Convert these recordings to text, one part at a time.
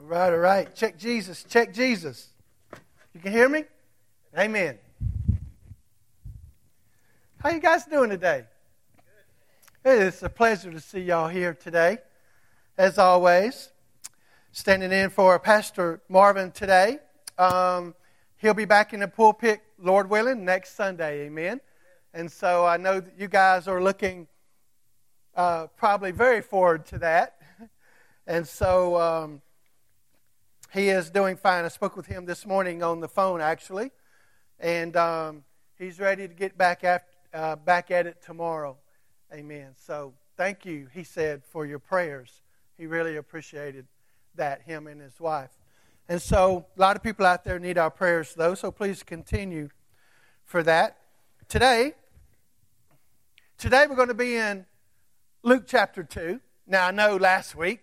All right, all right. Check Jesus. Check Jesus. You can hear me? Amen. How you guys doing today? Good. It's a pleasure to see y'all here today. As always, standing in for Pastor Marvin today. Um, he'll be back in the pulpit, Lord willing, next Sunday. Amen. And so I know that you guys are looking uh, probably very forward to that. And so um, he is doing fine. I spoke with him this morning on the phone, actually, and um, he's ready to get back after, uh, back at it tomorrow. Amen. So thank you, he said, for your prayers. He really appreciated that, him and his wife. And so a lot of people out there need our prayers, though. So please continue for that. Today, today we're going to be in Luke chapter two. Now I know last week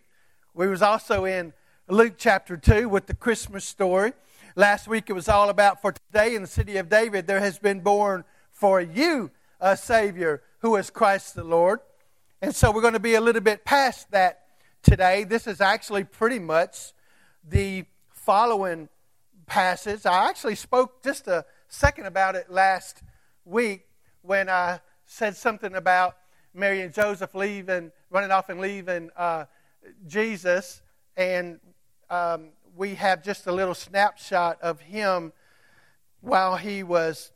we was also in Luke chapter 2 with the Christmas story. Last week it was all about for today in the city of David there has been born for you a Savior who is Christ the Lord. And so we're going to be a little bit past that today. This is actually pretty much the following passage. I actually spoke just a second about it last week when I said something about Mary and Joseph leaving, running off and leaving uh, Jesus, and um, we have just a little snapshot of him while he was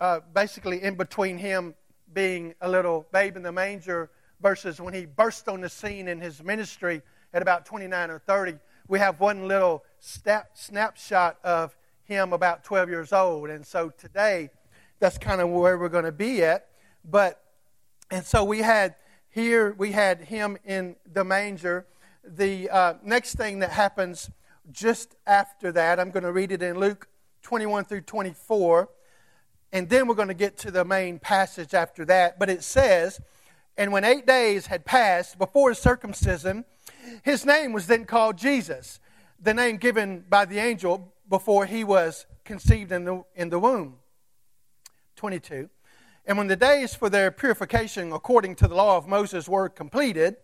uh, basically in between him being a little babe in the manger versus when he burst on the scene in his ministry at about 29 or 30. We have one little snap, snapshot of him about 12 years old. And so today, that's kind of where we're going to be at. But, and so we had here we had him in the manger. The uh, next thing that happens just after that, I'm going to read it in Luke 21 through 24. And then we're going to get to the main passage after that. But it says, And when eight days had passed before his circumcision, his name was then called Jesus, the name given by the angel before he was conceived in the, in the womb. 22. And when the days for their purification according to the law of Moses were completed,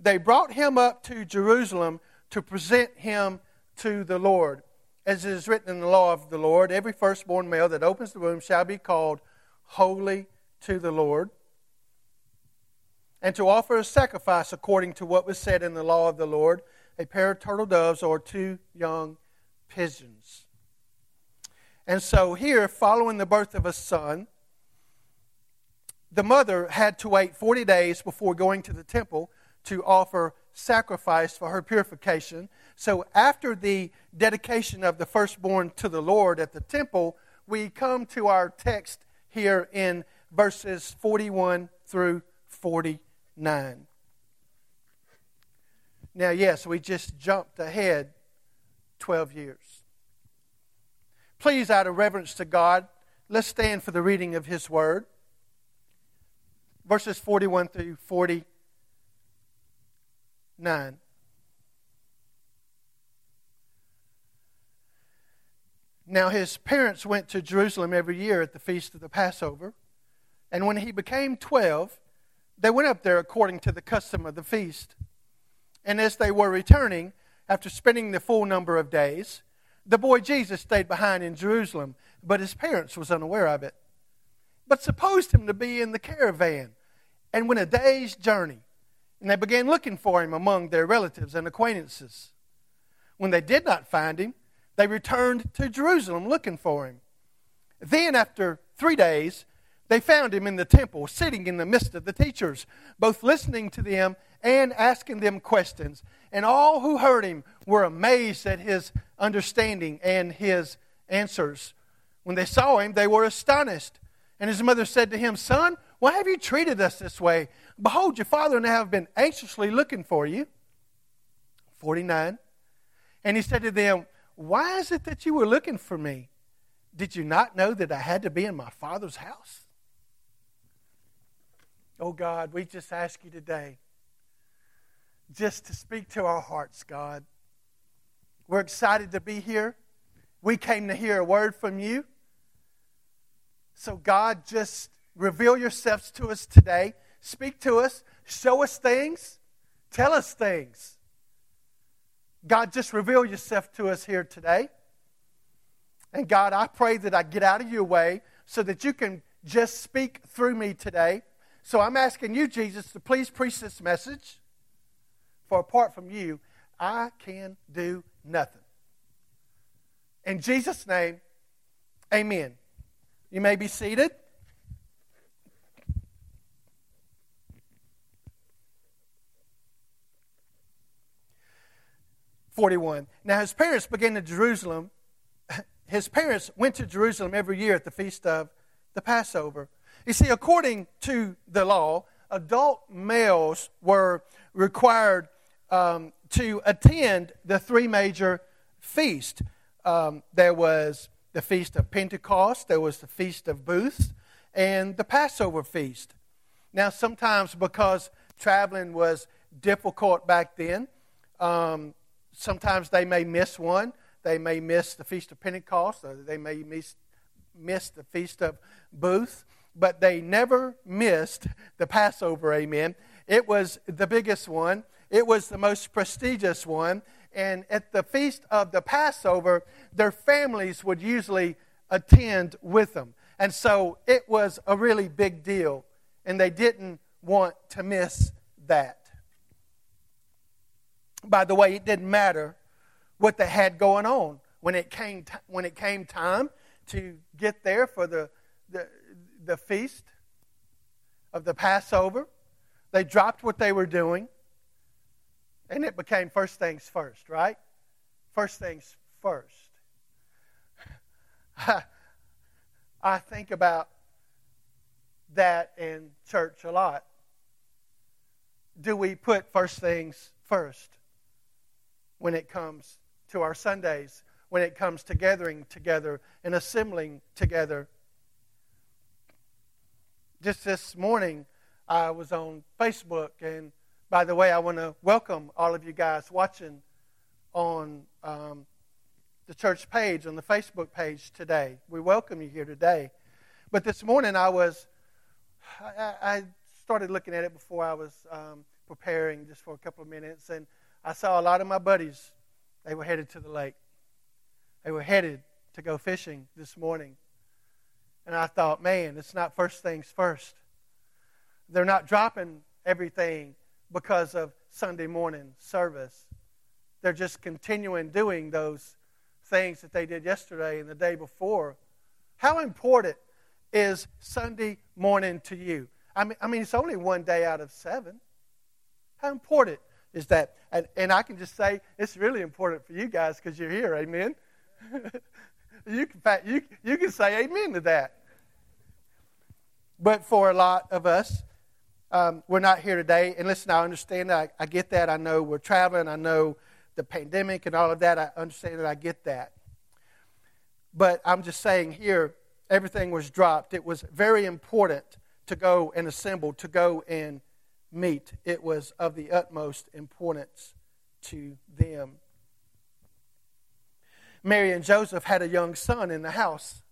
they brought him up to Jerusalem to present him to the Lord. As it is written in the law of the Lord, every firstborn male that opens the womb shall be called holy to the Lord. And to offer a sacrifice according to what was said in the law of the Lord, a pair of turtle doves or two young pigeons. And so, here, following the birth of a son, the mother had to wait 40 days before going to the temple to offer sacrifice for her purification. So, after the dedication of the firstborn to the Lord at the temple, we come to our text here in verses 41 through 49. Now, yes, we just jumped ahead 12 years. Please, out of reverence to God, let's stand for the reading of His Word verses 41 through 49. Now his parents went to Jerusalem every year at the feast of the Passover. And when he became 12, they went up there according to the custom of the feast. And as they were returning, after spending the full number of days, the boy Jesus stayed behind in Jerusalem, but his parents was unaware of it, but supposed him to be in the caravan and went a day's journey. And they began looking for him among their relatives and acquaintances. When they did not find him, they returned to Jerusalem looking for him. Then, after three days, they found him in the temple, sitting in the midst of the teachers, both listening to them and asking them questions. And all who heard him were amazed at his understanding and his answers. When they saw him, they were astonished. And his mother said to him, Son, why have you treated us this way? Behold, your father and I have been anxiously looking for you. 49. And he said to them, Why is it that you were looking for me? Did you not know that I had to be in my father's house? Oh God, we just ask you today just to speak to our hearts, God. We're excited to be here. We came to hear a word from you. So, God, just reveal yourselves to us today. Speak to us. Show us things. Tell us things. God, just reveal yourself to us here today. And God, I pray that I get out of your way so that you can just speak through me today. So I'm asking you, Jesus, to please preach this message. For apart from you, I can do nothing. In Jesus' name, amen. You may be seated. 41. Now his parents began to Jerusalem. His parents went to Jerusalem every year at the feast of the Passover. You see, according to the law, adult males were required um, to attend the three major feasts. Um, there was the Feast of Pentecost, there was the Feast of Booths, and the Passover feast. Now, sometimes because traveling was difficult back then, um, sometimes they may miss one. They may miss the Feast of Pentecost, they may miss, miss the Feast of Booths, but they never missed the Passover, amen. It was the biggest one, it was the most prestigious one. And at the Feast of the Passover, their families would usually attend with them. And so it was a really big deal, and they didn't want to miss that. By the way, it didn't matter what they had going on. When it came, t- when it came time to get there for the, the, the feast of the Passover, they dropped what they were doing and it became first things first, right? First things first. I think about that in church a lot. Do we put first things first? When it comes to our Sundays, when it comes to gathering together and assembling together. Just this morning, I was on Facebook, and by the way, I want to welcome all of you guys watching on um, the church page, on the Facebook page today. We welcome you here today. But this morning, I was, I, I started looking at it before I was um, preparing just for a couple of minutes, and I saw a lot of my buddies, they were headed to the lake. They were headed to go fishing this morning. And I thought, man, it's not first things first. They're not dropping everything because of Sunday morning service. They're just continuing doing those things that they did yesterday and the day before. How important is Sunday morning to you? I mean, I mean it's only one day out of seven. How important is that, and, and I can just say it's really important for you guys because you're here, amen? you, can, you, you can say amen to that. But for a lot of us, um, we're not here today. And listen, I understand. I, I get that. I know we're traveling. I know the pandemic and all of that. I understand that. I get that. But I'm just saying here, everything was dropped. It was very important to go and assemble, to go and meet, it was of the utmost importance to them. Mary and Joseph had a young son in the house.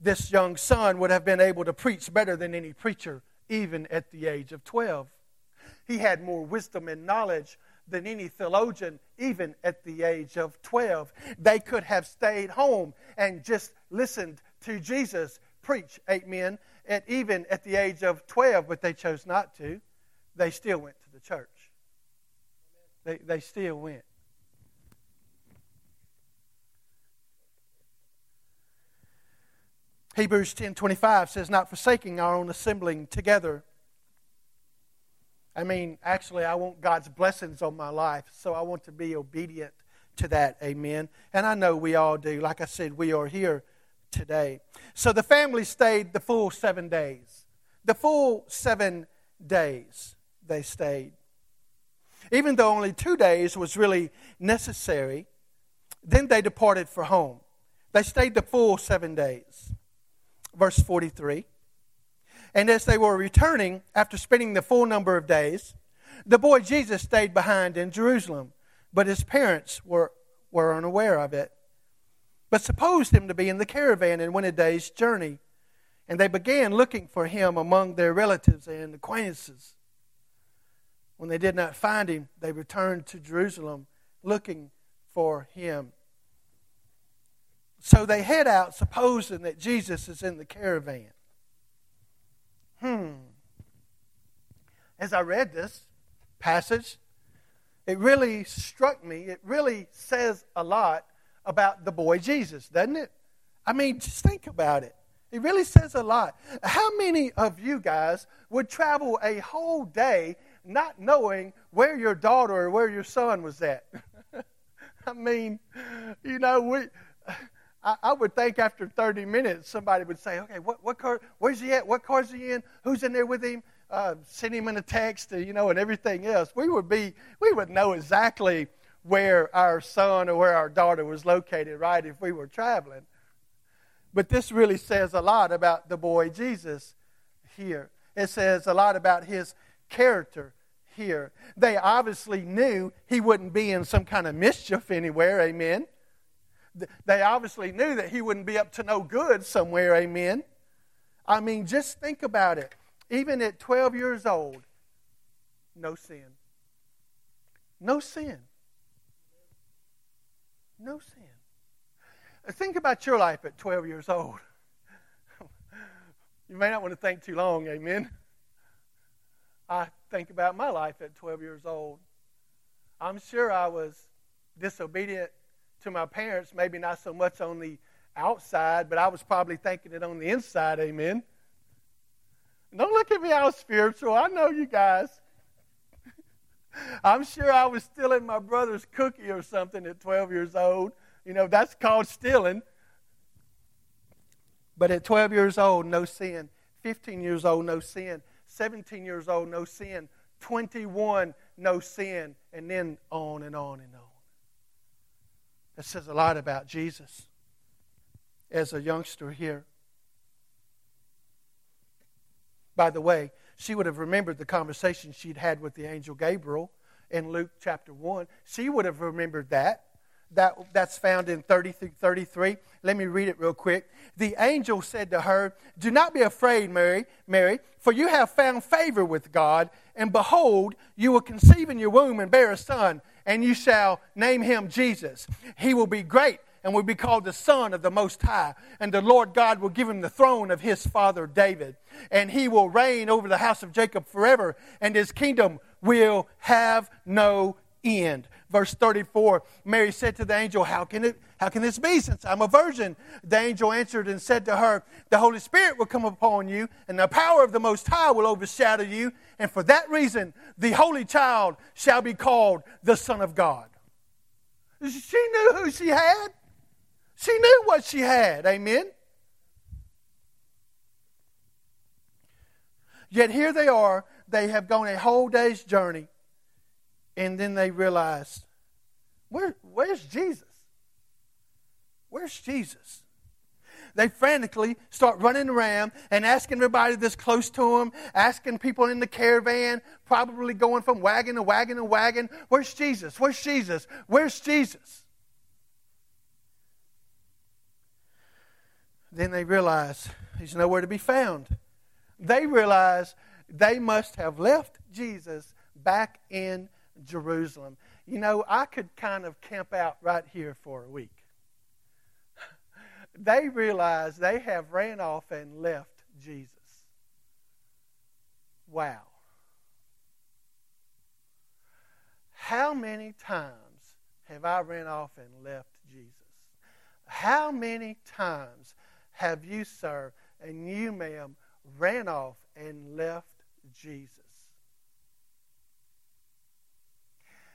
This young son would have been able to preach better than any preacher, even at the age of 12. He had more wisdom and knowledge than any theologian, even at the age of 12. They could have stayed home and just listened to Jesus preach, amen, at, even at the age of 12, but they chose not to. They still went to the church. They, they still went. Hebrews 10:25 says not forsaking our own assembling together. I mean, actually I want God's blessings on my life, so I want to be obedient to that. Amen. And I know we all do. Like I said, we are here today. So the family stayed the full seven days. The full seven days they stayed. Even though only two days was really necessary, then they departed for home. They stayed the full seven days. Verse 43. And as they were returning after spending the full number of days, the boy Jesus stayed behind in Jerusalem, but his parents were, were unaware of it but supposed him to be in the caravan and went a day's journey. And they began looking for him among their relatives and acquaintances. When they did not find him, they returned to Jerusalem looking for him. So they head out, supposing that Jesus is in the caravan. Hmm. As I read this passage, it really struck me. It really says a lot about the boy Jesus, doesn't it? I mean, just think about it. It really says a lot. How many of you guys would travel a whole day not knowing where your daughter or where your son was at? I mean, you know, we. I, would think after 30 minutes somebody would say, "Okay, what, what car? Where's he at? What car's he in? Who's in there with him? Uh, send him in a text, you know, and everything else." We would be, we would know exactly where our son or where our daughter was located, right? If we were traveling. But this really says a lot about the boy Jesus here. It says a lot about his character here. They obviously knew he wouldn't be in some kind of mischief anywhere, amen. They obviously knew that he wouldn't be up to no good somewhere, amen. I mean, just think about it. Even at 12 years old, no sin. No sin. No sin. Think about your life at 12 years old. you may not want to think too long, amen. I think about my life at 12 years old. I'm sure I was disobedient to my parents, maybe not so much on the outside, but I was probably thinking it on the inside, amen. Don't look at me all spiritual. I know you guys. I'm sure I was stealing my brother's cookie or something at 12 years old. You know, that's called stealing. But at 12 years old, no sin. 15 years old, no sin. 17 years old, no sin. 21, no sin. And then on and on and on. That says a lot about Jesus as a youngster here. By the way, she would have remembered the conversation she'd had with the angel Gabriel in Luke chapter 1. She would have remembered that. that that's found in 30 through 33. Let me read it real quick. The angel said to her, Do not be afraid, Mary, Mary, for you have found favor with God, and behold, you will conceive in your womb and bear a son, and you shall name him Jesus. He will be great and will be called the Son of the Most High. And the Lord God will give him the throne of his father David. And he will reign over the house of Jacob forever, and his kingdom will have no end. Verse 34 Mary said to the angel, How can, it, how can this be since I'm a virgin? The angel answered and said to her, The Holy Spirit will come upon you, and the power of the Most High will overshadow you. And for that reason, the Holy Child shall be called the Son of God. She knew who she had. She knew what she had. Amen. Yet here they are. They have gone a whole day's journey. And then they realize, Where, where's Jesus? Where's Jesus? They frantically start running around and asking everybody that's close to them, asking people in the caravan, probably going from wagon to wagon to wagon, Where's Jesus? Where's Jesus? Where's Jesus? Then they realize he's nowhere to be found. They realize they must have left Jesus back in Jerusalem. You know, I could kind of camp out right here for a week. They realize they have ran off and left Jesus. Wow. How many times have I ran off and left Jesus? How many times have you, sir, and you, ma'am, ran off and left Jesus?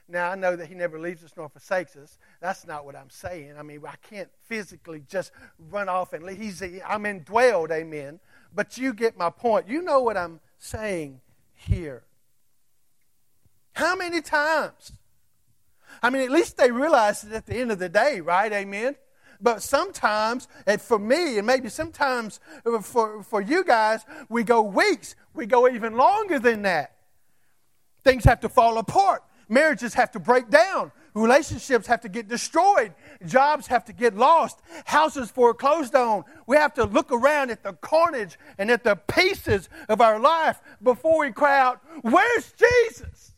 Now, I know that He never leaves us nor forsakes us. That's not what I'm saying. I mean, I can't physically just run off and leave. He's, I'm indwelled, amen. But you get my point. You know what I'm saying here. How many times? I mean, at least they realized it at the end of the day, right? Amen. But sometimes, and for me, and maybe sometimes for, for you guys, we go weeks. We go even longer than that. Things have to fall apart. Marriages have to break down. Relationships have to get destroyed. Jobs have to get lost. Houses foreclosed on. We have to look around at the carnage and at the pieces of our life before we cry out, Where's Jesus?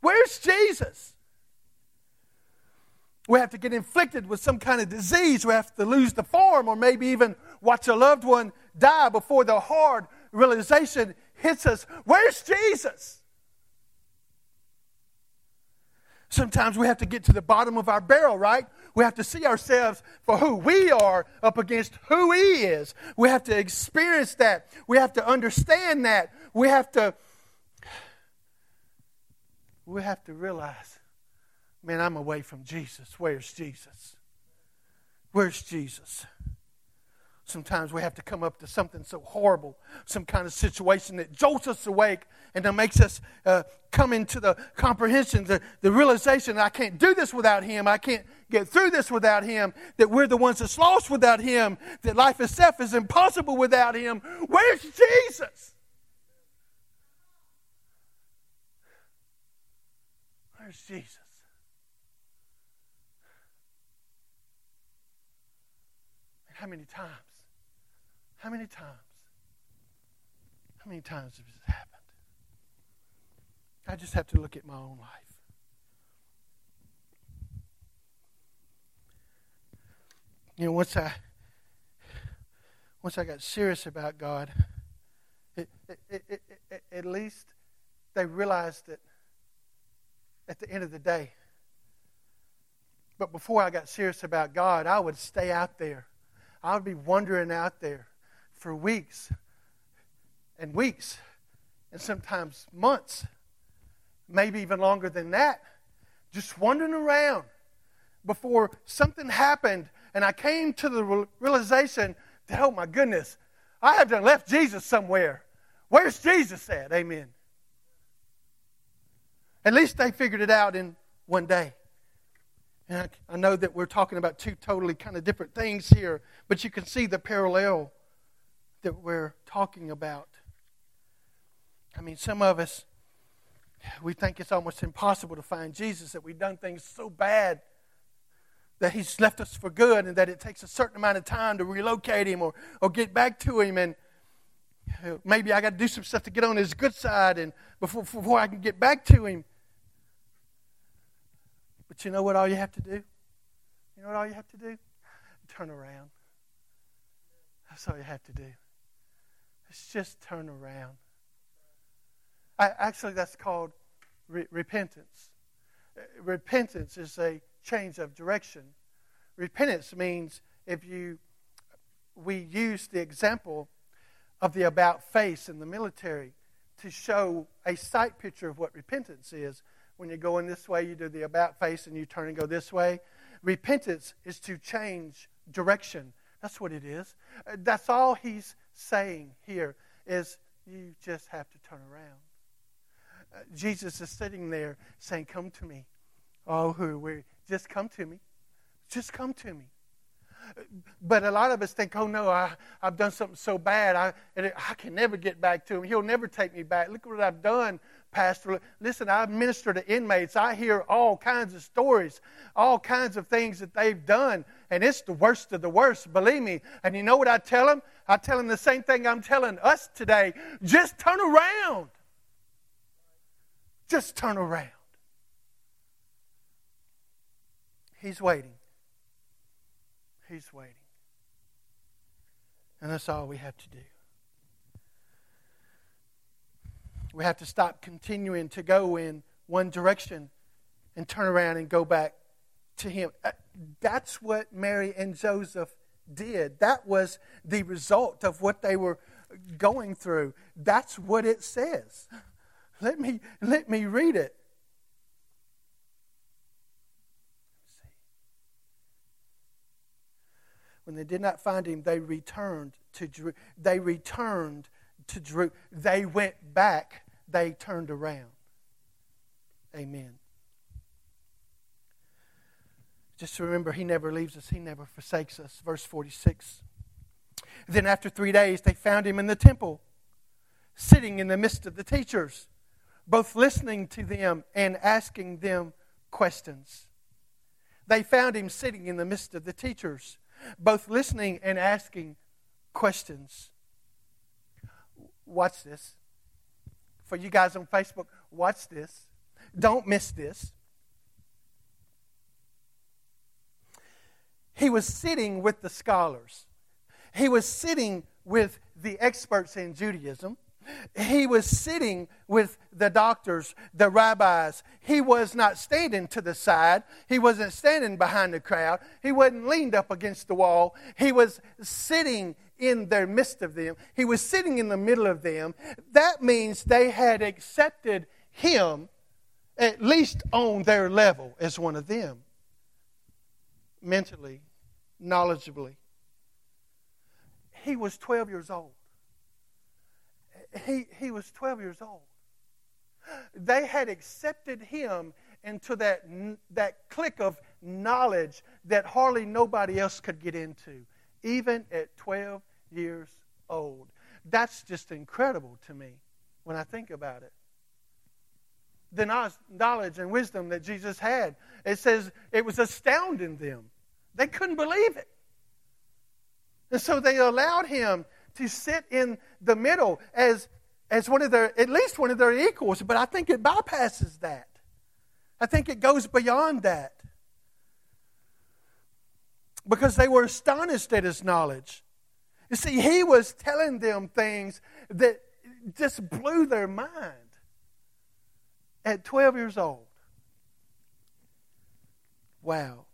Where's Jesus? We have to get inflicted with some kind of disease. We have to lose the form, or maybe even watch a loved one die before the hard realization hits us. Where's Jesus? Sometimes we have to get to the bottom of our barrel, right? We have to see ourselves for who we are up against who He is. We have to experience that. We have to understand that. We have to. We have to realize, man, I'm away from Jesus. Where's Jesus? Where's Jesus? Sometimes we have to come up to something so horrible, some kind of situation that jolts us awake and that makes us uh, come into the comprehension, the, the realization that I can't do this without Him. I can't get through this without Him. That we're the ones that's lost without Him. That life itself is impossible without Him. Where's Jesus? Where's Jesus? How many times? How many times? How many times has this happened? I just have to look at my own life. You know, once I once I got serious about God, it, it, it, at least they realized that at the end of the day. But before I got serious about God, I would stay out there. I would be wandering out there for weeks and weeks and sometimes months, maybe even longer than that, just wandering around before something happened and I came to the realization that, oh my goodness, I have done left Jesus somewhere. Where's Jesus at? Amen. At least they figured it out in one day. And I, I know that we're talking about two totally kind of different things here, but you can see the parallel that we're talking about. I mean, some of us, we think it's almost impossible to find Jesus, that we've done things so bad that he's left us for good and that it takes a certain amount of time to relocate him or, or get back to him. And uh, maybe I got to do some stuff to get on his good side and before, before I can get back to him. But you know what all you have to do? You know what all you have to do? Turn around. That's all you have to do. It's just turn around. I, actually, that's called re- repentance. Uh, repentance is a change of direction. Repentance means if you, we use the example of the about face in the military to show a sight picture of what repentance is. When you're going this way, you do the about face and you turn and go this way. Repentance is to change direction. That's what it is. Uh, that's all he's saying here is you just have to turn around. Uh, Jesus is sitting there saying, Come to me. Oh, who we just come to me. Just come to me. But a lot of us think, oh no, I, I've done something so bad, I, I can never get back to him. He'll never take me back. Look what I've done, Pastor. Listen, I minister to inmates. I hear all kinds of stories, all kinds of things that they've done, and it's the worst of the worst, believe me. And you know what I tell them? I tell them the same thing I'm telling us today. Just turn around. Just turn around. He's waiting. He's waiting. And that's all we have to do. We have to stop continuing to go in one direction and turn around and go back to Him. Uh, that's what Mary and Joseph did. That was the result of what they were going through. That's what it says. Let me, let me read it. When they did not find him, they returned to they returned to Jeru- they went back, they turned around. Amen. Just remember, he never leaves us, he never forsakes us. Verse 46. Then after three days, they found him in the temple, sitting in the midst of the teachers both listening to them and asking them questions. They found him sitting in the midst of the teachers, both listening and asking questions. Watch this. For you guys on Facebook, watch this. don't miss this. He was sitting with the scholars. He was sitting with the experts in Judaism. He was sitting with the doctors, the rabbis. He was not standing to the side. He wasn't standing behind the crowd. He wasn't leaned up against the wall. He was sitting in their midst of them. He was sitting in the middle of them. That means they had accepted him, at least on their level, as one of them, mentally, knowledgeably. He was 12 years old he, he was 12 years old. They had accepted him into that, that clique of knowledge that hardly nobody else could get into, even at 12 years old. That's just incredible to me when I think about it. The knowledge and wisdom that Jesus had, it says it was astounding them. They couldn't believe it. And so they allowed him to sit in the middle as, as one of their, at least one of their equals, but I think it bypasses that. I think it goes beyond that. Because they were astonished at his knowledge. You see, he was telling them things that just blew their mind at 12 years old. Wow.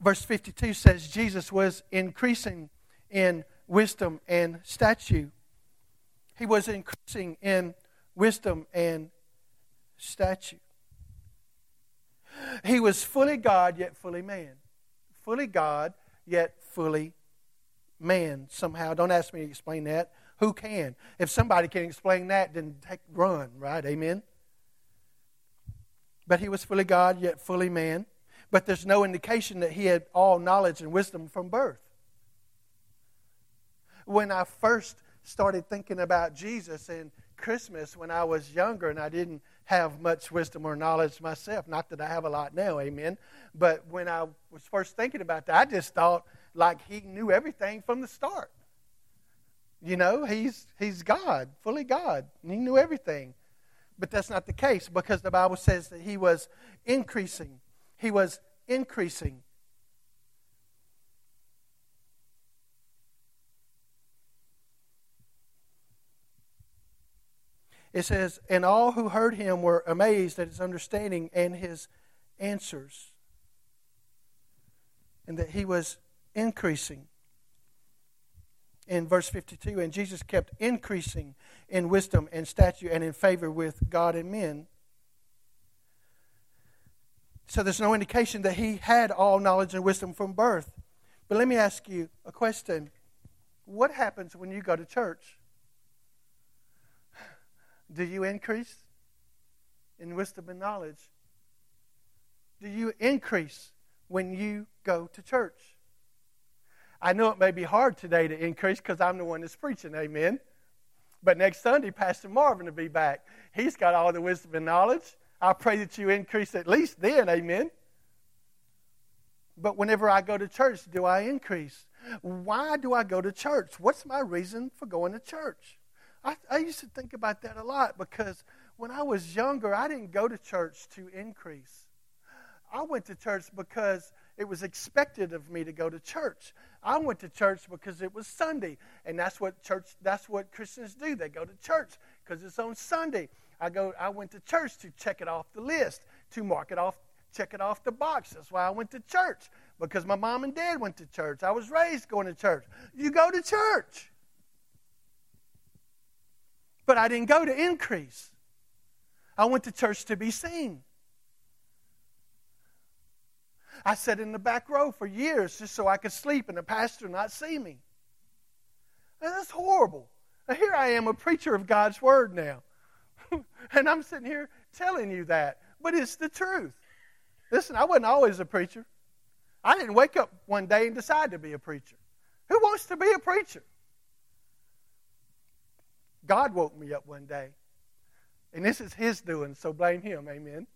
verse 52 says Jesus was increasing in wisdom and stature. He was increasing in wisdom and stature. He was fully God, yet fully man. Fully God, yet fully man somehow. Don't ask me to explain that. Who can? If somebody can explain that, then take run, right? Amen. But he was fully God, yet fully man but there's no indication that he had all knowledge and wisdom from birth. When I first started thinking about Jesus and Christmas when I was younger and I didn't have much wisdom or knowledge myself, not that I have a lot now, amen, but when I was first thinking about that, I just thought like he knew everything from the start. You know, he's, he's God, fully God, and he knew everything. But that's not the case because the Bible says that he was increasing he was increasing. It says, And all who heard him were amazed at his understanding and his answers. And that he was increasing. In verse 52, and Jesus kept increasing in wisdom and stature and in favor with God and men. So there's no indication that he had all knowledge and wisdom from birth. But let me ask you a question What happens when you go to church? Do you increase in wisdom and knowledge? Do you increase when you go to church? I know it may be hard today to increase because I'm the one that's preaching, amen. But next Sunday, Pastor Marvin will be back. He's got all the wisdom and knowledge. I pray that you increase at least then, amen. But whenever I go to church, do I increase? Why do I go to church? What's my reason for going to church? I, I used to think about that a lot because when I was younger, I didn't go to church to increase. I went to church because it was expected of me to go to church. I went to church because it was Sunday, and that's what church that's what Christians do. They go to church because it's on Sunday. I go I went to church to check it off the list, to mark it off, check it off the box. That's why I went to church because my mom and dad went to church. I was raised going to church. You go to church. But I didn't go to increase. I went to church to be seen. I sat in the back row for years just so I could sleep and the pastor not see me. that's horrible. Now, here I am, a preacher of God's word now. and I'm sitting here telling you that. But it's the truth. Listen, I wasn't always a preacher. I didn't wake up one day and decide to be a preacher. Who wants to be a preacher? God woke me up one day. And this is His doing, so blame Him. Amen.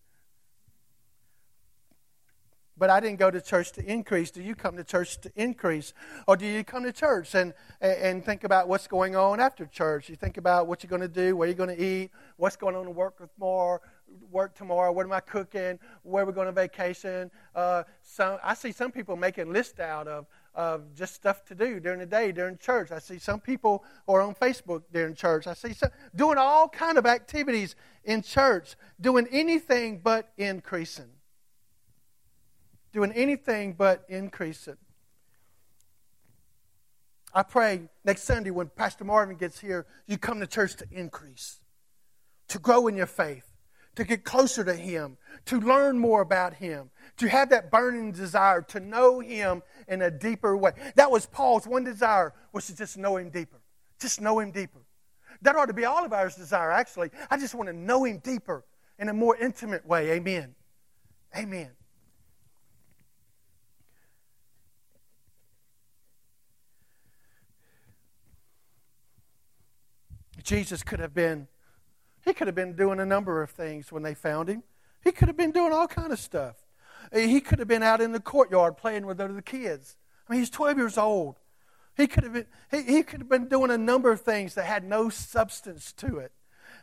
but I didn't go to church to increase. Do you come to church to increase? Or do you come to church and, and think about what's going on after church? You think about what you're going to do, where you're going to eat, what's going on to work with more, work tomorrow, what am I cooking, where we're going on vacation. Uh, some, I see some people making lists out of, of just stuff to do during the day, during church. I see some people are on Facebook during church. I see some doing all kind of activities in church, doing anything but increasing. Doing anything but increasing. I pray next Sunday when Pastor Marvin gets here, you come to church to increase, to grow in your faith, to get closer to Him, to learn more about Him, to have that burning desire to know Him in a deeper way. That was Paul's one desire, was to just know Him deeper. Just know Him deeper. That ought to be all of our desire, actually. I just want to know Him deeper in a more intimate way. Amen. Amen. Jesus could have been he could have been doing a number of things when they found him. He could have been doing all kind of stuff. Eh, he could have been out in the courtyard playing with other kids. I mean, he's 12 years old. He could have been, he, he could have been doing a number of things that had no substance to it.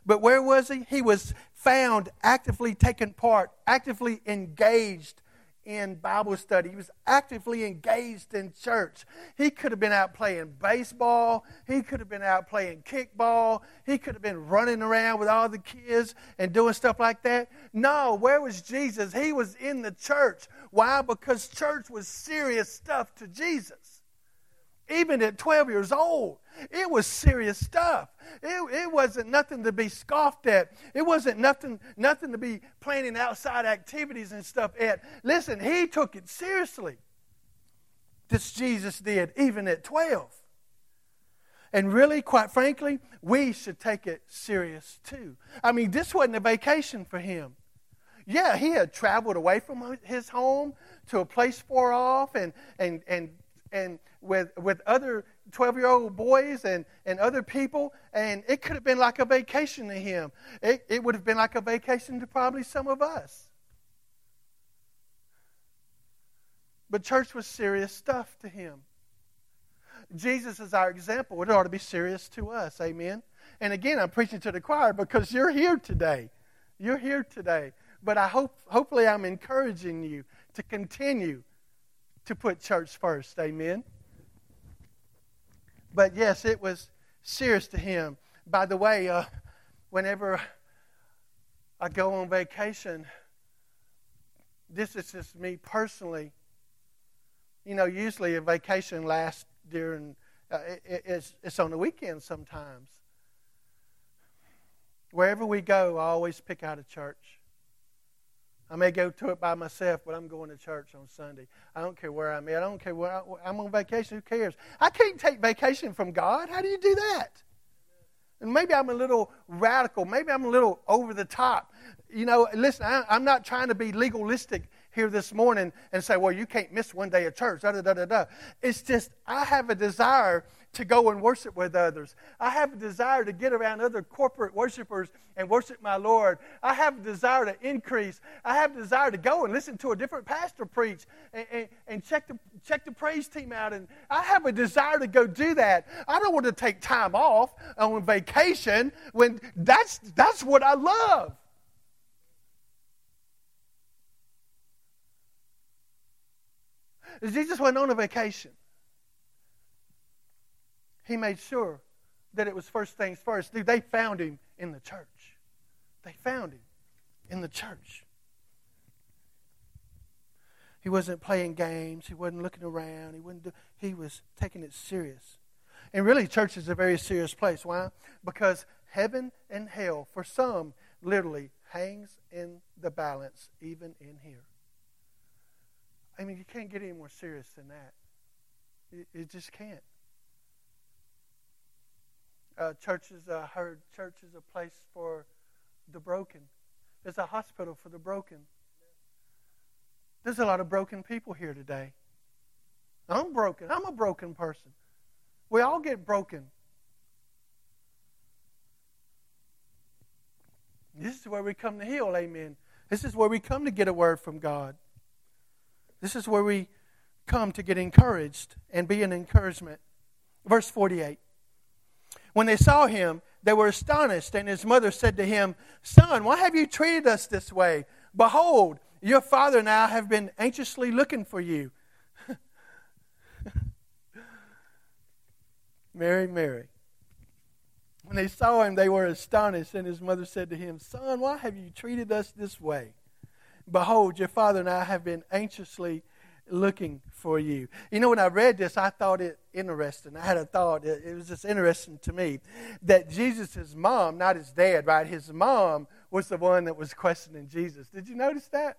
But where was he? He was found actively taking part, actively engaged in Bible study. He was actively engaged in church. He could have been out playing baseball. He could have been out playing kickball. He could have been running around with all the kids and doing stuff like that. No, where was Jesus? He was in the church. Why? Because church was serious stuff to Jesus even at 12 years old. It was serious stuff. It, it wasn't nothing to be scoffed at. It wasn't nothing, nothing to be planning outside activities and stuff at. Listen, he took it seriously. This Jesus did, even at 12. And really, quite frankly, we should take it serious too. I mean, this wasn't a vacation for him. Yeah, he had traveled away from his home to a place far off and, and, and and with, with other 12 year old boys and, and other people, and it could have been like a vacation to him. It, it would have been like a vacation to probably some of us. But church was serious stuff to him. Jesus is our example. It ought to be serious to us. Amen. And again, I'm preaching to the choir because you're here today. You're here today. But I hope, hopefully, I'm encouraging you to continue to put church first. Amen. But yes, it was serious to him. By the way, uh, whenever I go on vacation, this is just me personally. You know, usually a vacation lasts during, uh, it, it's, it's on the weekend sometimes. Wherever we go, I always pick out a church. I may go to it by myself, but I'm going to church on Sunday. I don't care where I'm at. I don't care where I, am on vacation. Who cares? I can't take vacation from God. How do you do that? And maybe I'm a little radical. Maybe I'm a little over the top. You know, listen, I, I'm not trying to be legalistic here this morning and say, well, you can't miss one day of church. Da, da, da, da. It's just, I have a desire to go and worship with others. I have a desire to get around other corporate worshipers and worship my Lord. I have a desire to increase. I have a desire to go and listen to a different pastor preach and, and, and check, the, check the praise team out. And I have a desire to go do that. I don't want to take time off on vacation when that's, that's what I love. Jesus went on a vacation he made sure that it was first things first. Dude, they found him in the church. They found him in the church. He wasn't playing games. He wasn't looking around. He, wasn't do, he was taking it serious. And really, church is a very serious place. Why? Because heaven and hell, for some, literally hangs in the balance, even in here. I mean, you can't get any more serious than that. It just can't uh, churches uh, heard church is a place for the broken. It's a hospital for the broken. There's a lot of broken people here today. I'm broken. I'm a broken person. We all get broken. This is where we come to heal, amen. This is where we come to get a word from God. This is where we come to get encouraged and be an encouragement. Verse 48. When they saw him, they were astonished, and his mother said to him, Son, why have you treated us this way? Behold, your father and I have been anxiously looking for you. Mary, Mary. When they saw him, they were astonished, and his mother said to him, Son, why have you treated us this way? Behold, your father and I have been anxiously looking for you. You know, when I read this, I thought it interesting. I had a thought, it was just interesting to me that Jesus' mom, not his dad, right? His mom was the one that was questioning Jesus. Did you notice that?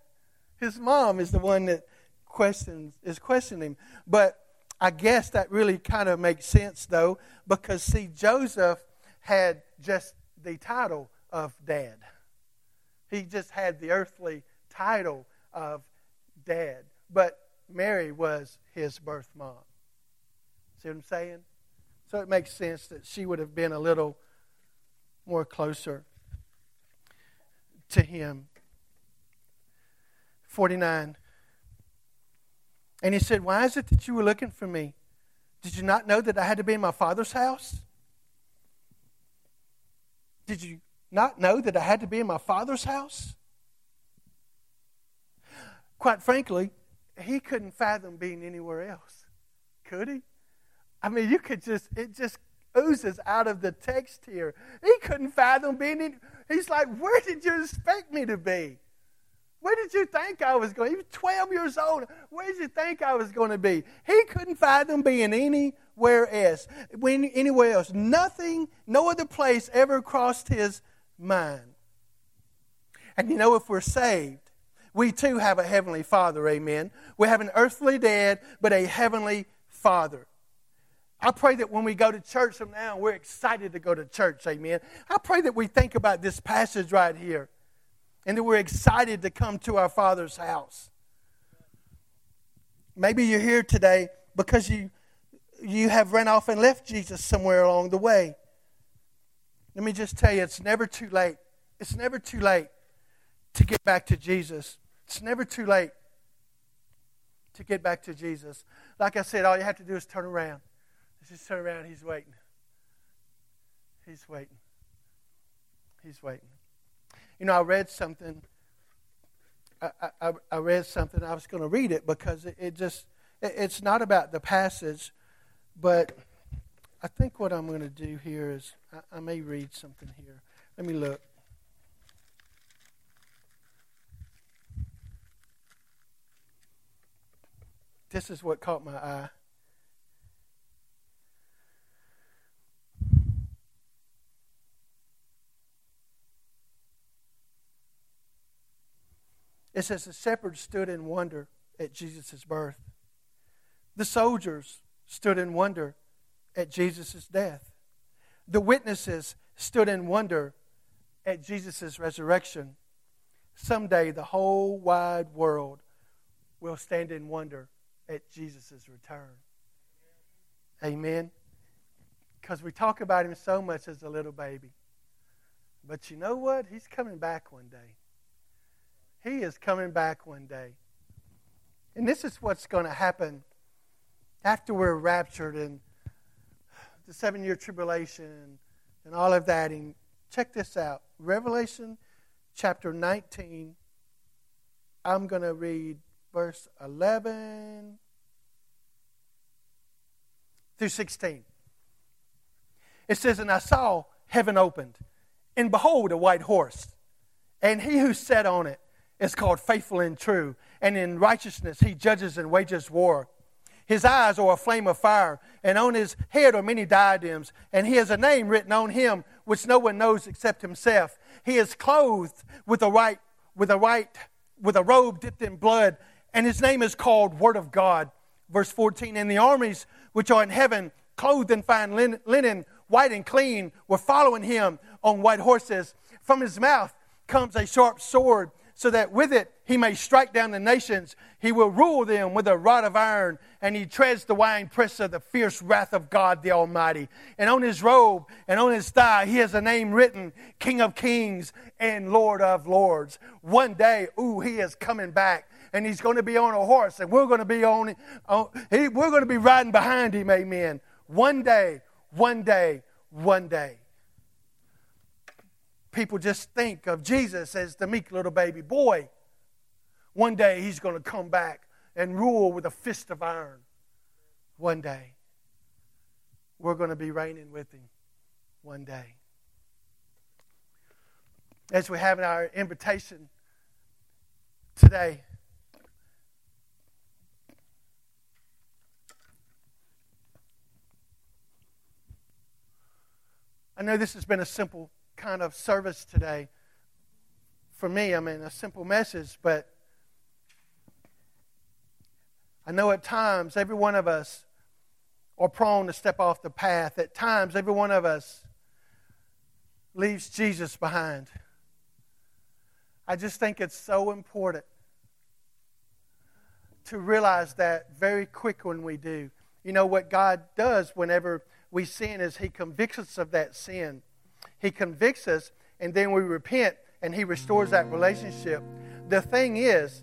His mom is the one that questions is questioning him. But I guess that really kind of makes sense though, because see, Joseph had just the title of dad. He just had the earthly title of dad. But Mary was his birth mom. See what I'm saying? So it makes sense that she would have been a little more closer to him. 49. And he said, Why is it that you were looking for me? Did you not know that I had to be in my father's house? Did you not know that I had to be in my father's house? Quite frankly, he couldn't fathom being anywhere else. Could he? I mean, you could just, it just oozes out of the text here. He couldn't fathom being in, he's like, where did you expect me to be? Where did you think I was going? He was 12 years old. Where did you think I was going to be? He couldn't fathom being anywhere else. When, anywhere else. Nothing, no other place ever crossed his mind. And you know, if we're saved, we too have a heavenly Father, amen. We have an earthly dad, but a heavenly Father. I pray that when we go to church from now, we're excited to go to church, amen. I pray that we think about this passage right here and that we're excited to come to our Father's house. Maybe you're here today because you, you have run off and left Jesus somewhere along the way. Let me just tell you, it's never too late. It's never too late to get back to Jesus. It's never too late to get back to Jesus. Like I said, all you have to do is turn around. Just turn around. He's waiting. He's waiting. He's waiting. You know, I read something. I, I, I read something. I was going to read it because it, it just, it, it's not about the passage, but I think what I'm going to do here is I, I may read something here. Let me look. This is what caught my eye. It says the shepherds stood in wonder at Jesus' birth. The soldiers stood in wonder at Jesus' death. The witnesses stood in wonder at Jesus' resurrection. Someday the whole wide world will stand in wonder at Jesus' return. Amen. Because we talk about him so much as a little baby. But you know what? He's coming back one day. He is coming back one day. And this is what's going to happen after we're raptured and the seven year tribulation and all of that. And check this out Revelation chapter 19. I'm going to read verse 11 through 16. It says, And I saw heaven opened, and behold, a white horse. And he who sat on it is called faithful and true. And in righteousness he judges and wages war. His eyes are a flame of fire, and on his head are many diadems. And he has a name written on him which no one knows except himself. He is clothed with a right, with a right, with a robe dipped in blood, and his name is called Word of God. Verse 14, and the armies which are in heaven, clothed in fine linen, white and clean, were following him on white horses. From his mouth comes a sharp sword, so that with it he may strike down the nations. He will rule them with a rod of iron, and he treads the winepress of the fierce wrath of God the Almighty. And on his robe and on his thigh he has a name written King of Kings and Lord of Lords. One day, ooh, he is coming back and he's going to be on a horse, and we're going to be on, on he, we're going to be riding behind him, amen. One day, one day, one day. People just think of Jesus as the meek little baby boy. One day he's going to come back and rule with a fist of iron. One day. We're going to be reigning with him one day. As we have in our invitation today, I know this has been a simple kind of service today for me. I mean, a simple message, but I know at times every one of us are prone to step off the path. At times, every one of us leaves Jesus behind. I just think it's so important to realize that very quick when we do. You know, what God does whenever we sin is He convicts us of that sin. He convicts us, and then we repent, and He restores that relationship. The thing is,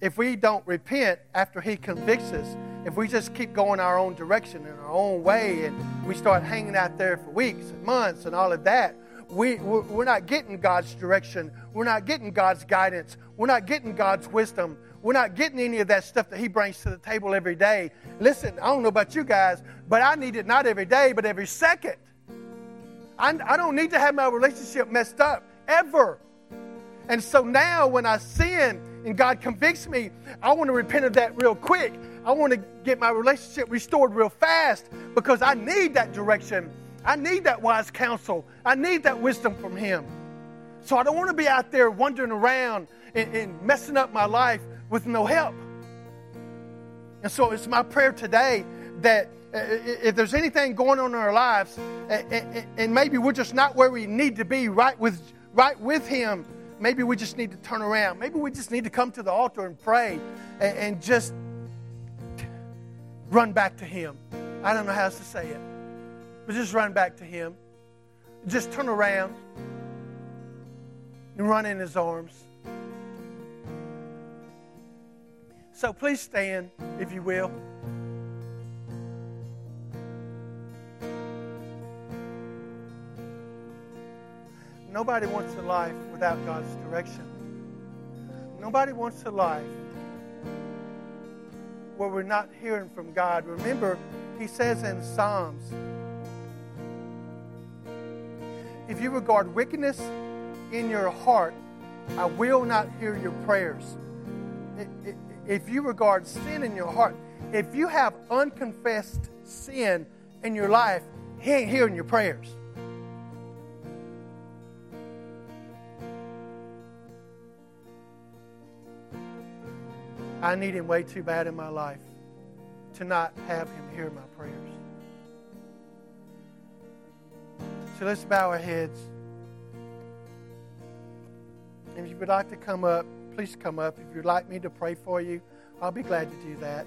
if we don't repent after He convicts us, if we just keep going our own direction in our own way and we start hanging out there for weeks and months and all of that, we, we're not getting God's direction. We're not getting God's guidance. We're not getting God's wisdom. We're not getting any of that stuff that He brings to the table every day. Listen, I don't know about you guys, but I need it not every day, but every second. I, I don't need to have my relationship messed up ever. And so now when I sin and God convicts me, I want to repent of that real quick. I want to get my relationship restored real fast because I need that direction. I need that wise counsel. I need that wisdom from Him. So I don't want to be out there wandering around and, and messing up my life with no help. And so it's my prayer today that uh, if there's anything going on in our lives, and maybe we're just not where we need to be right with, right with Him, maybe we just need to turn around. Maybe we just need to come to the altar and pray and just run back to Him. I don't know how else to say it, but just run back to Him. Just turn around and run in His arms. So please stand, if you will. Nobody wants a life without God's direction. Nobody wants a life where we're not hearing from God. Remember, He says in Psalms, if you regard wickedness in your heart, I will not hear your prayers. If you regard sin in your heart, if you have unconfessed sin in your life, He ain't hearing your prayers. I need Him way too bad in my life to not have Him hear my prayers. So let's bow our heads. And if you would like to come up, please come up. If you'd like me to pray for you, I'll be glad to do that.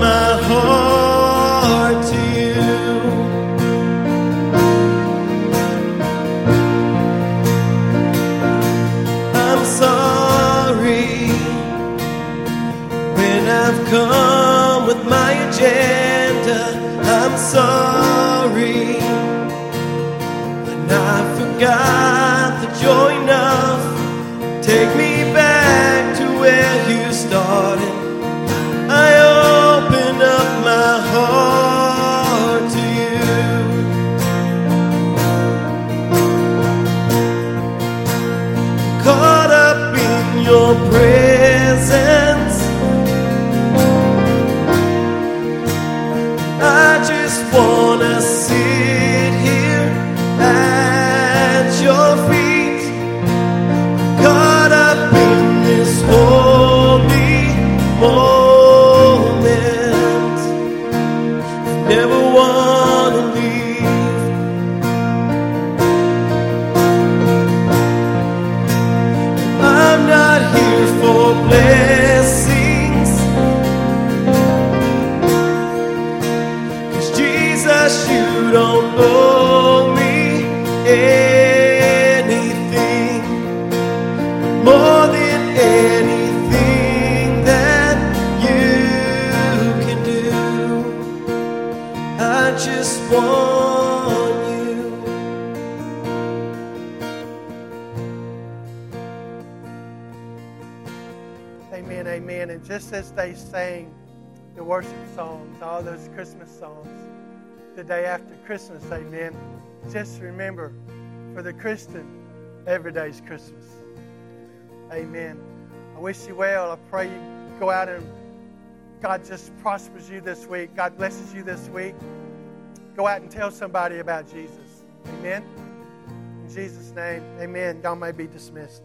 sorry. And I forgot that you're Christmas songs, the day after Christmas, amen, just remember for the Christian, every day is Christmas. Amen. I wish you well. I pray you go out and God just prospers you this week. God blesses you this week. Go out and tell somebody about Jesus. Amen. In Jesus' name, amen. Y'all may be dismissed.